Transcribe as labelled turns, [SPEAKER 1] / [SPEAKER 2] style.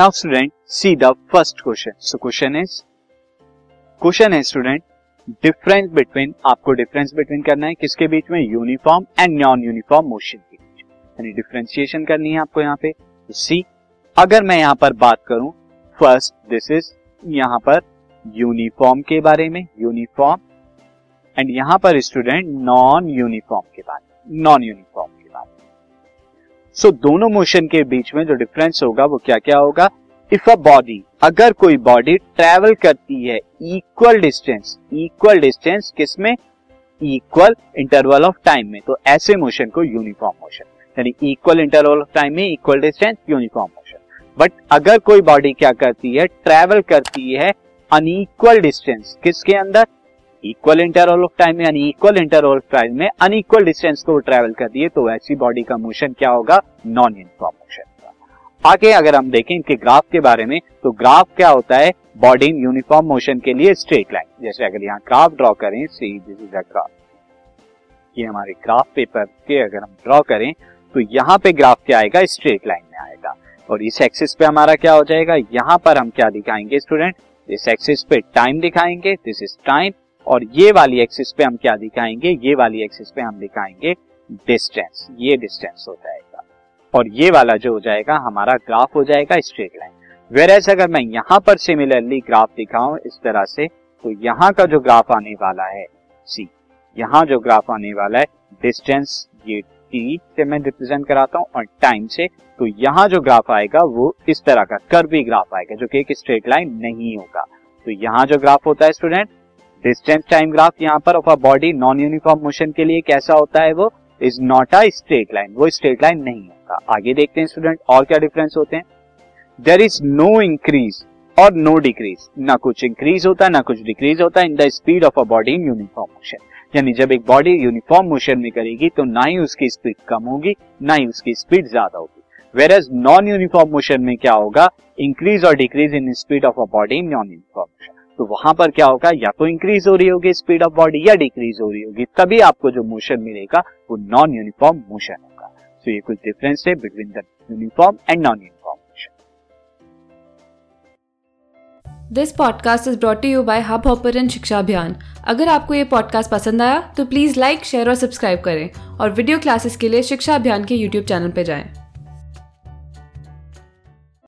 [SPEAKER 1] Now student see the first question so question is question है student difference between आपको difference between करना है, किसके बीच में? Uniform and non uniform motion के बीच यानी डिफ्रेंसिएशन करनी है आपको यहाँ पे। सी अगर मैं यहाँ पर बात करूँ फ़र्स्ट दिस इज़ यहाँ पर यूनिफॉर्म के बारे में यूनिफॉर्म एंड यहाँ पर स्टूडेंट नॉन यूनिफॉर्म के बारे में नॉन यूनिफॉर्म के बारे में। सो दोनों मोशन के बीच में जो डिफरेंस होगा, वो क्या क्या होगा? इफ़ अ बॉडी अगर कोई बॉडी ट्रेवल करती है इक्वल डिस्टेंस इक्वल डिस्टेंस किसमें? इक्वल इंटरवल ऑफ़ टाइम में। तो ऐसे मोशन को यूनिफॉर्म मोशन यानी इक्वल इंटरवल ऑफ़ टाइम में equal distance uniform motion but अगर कोई बॉडी क्या करती है? ट्रेवल करती है अनइक्वल डिस्टेंस किसके अंदर? इक्वल इंटरवल ऑफ़ टाइम में, यानी इक्वल इंटरवल ऑफ़ टाइम में अनइक्वल डिस्टेंस को ट्रेवल करती है तो ऐसी बॉडी का मोशन क्या होगा? नॉन यूनिफॉर्म मोशन आगे अगर हम देखें इनके ग्राफ के बारे में तो ग्राफ क्या होता है? बॉडी यूनिफॉर्म मोशन के लिए स्ट्रेट लाइन जैसे अगर यहाँ ग्राफ ड्रॉ करें see this is a graph ये हमारे ग्राफ पेपर के अगर हम ड्रॉ करें तो यहाँ पे ग्राफ क्या आएगा? स्ट्रेट लाइन में आएगा. और इस एक्सिस पे हमारा क्या हो जाएगा? यहाँ पर हम क्या दिखाएँगे स्टूडेंट इस एक्सिस पे टाइम दिखाएँगे. दिस इज़ टाइम और ये वाली एक्सिस पे हम क्या दिखाएँगे? ये वाली एक्सिस पे हम दिखाएँगे डिस्टेंस ये डिस्टेंस होता जाएगा और ये वाला जो हो जाएगा, हमारा ग्राफ हो जाएगा स्ट्रेट लाइन वेर एस अगर मैं यहाँ पर सिमिलरली ग्राफ दिखाऊँ इस तरह से तो यहाँ का जो ग्राफ आने वाला है सी यहाँ जो ग्राफ आने वाला है डिस्टेंस ये टी से मैं रिप्रेजेंट कराता हूँ और टाइम से तो यहाँ जो ग्राफ आएगा, वो इस तरह का कर्वी ग्राफ आएगा, जो कि एक स्ट्रेट लाइन नहीं होगा. तो यहाँ जो ग्राफ होता है स्टूडेंट डिस्टेंस टाइम ग्राफ यहाँ पर of a body non uniform motion के लिए कैसा होता है वो? Is not a straight line वो स्ट्रेट लाइन नहीं होगा आगे देखते हैं स्टूडेंट और क्या डिफरेंस होते हैं? देर इज़ नो इंक्रीज और नो डिक्रीज ना कुछ इंक्रीज होता है ना कुछ डिक्रीज होता है in the speed of a body in uniform motion यानी जब एक बॉडी यूनिफॉर्म मोशन में करेगी तो ना ही उसकी स्पीड कम होगी, ना ही उसकी स्पीड ज़्यादा होगी। Whereas non uniform motion में क्या होगा? इंक्रीज और decrease in speed of a body in non uniform motion तो वहाँ पर क्या होगा? या तो इंक्रीज हो रही होगी स्पीड ऑफ़ बॉडी या डिक्रीज हो रही होगी। तभी आपको जो मोशन मिलेगा, वो नॉन यूनिफॉर्म मोशन होगा। तो ये कुछ डिफरेंस है between the uniform and non uniform motion
[SPEAKER 2] this podcast is brought you by hubhopper Shiksha Abhiyan अगर आपको ये पॉडकास्ट पसंद आया तो प्लीज़ लाइक शेयर और सब्सक्राइब करें। और वीडियो क्लासेस के लिए शिक्षा अभियान के यूट्यूब चैनल पर जाएँ।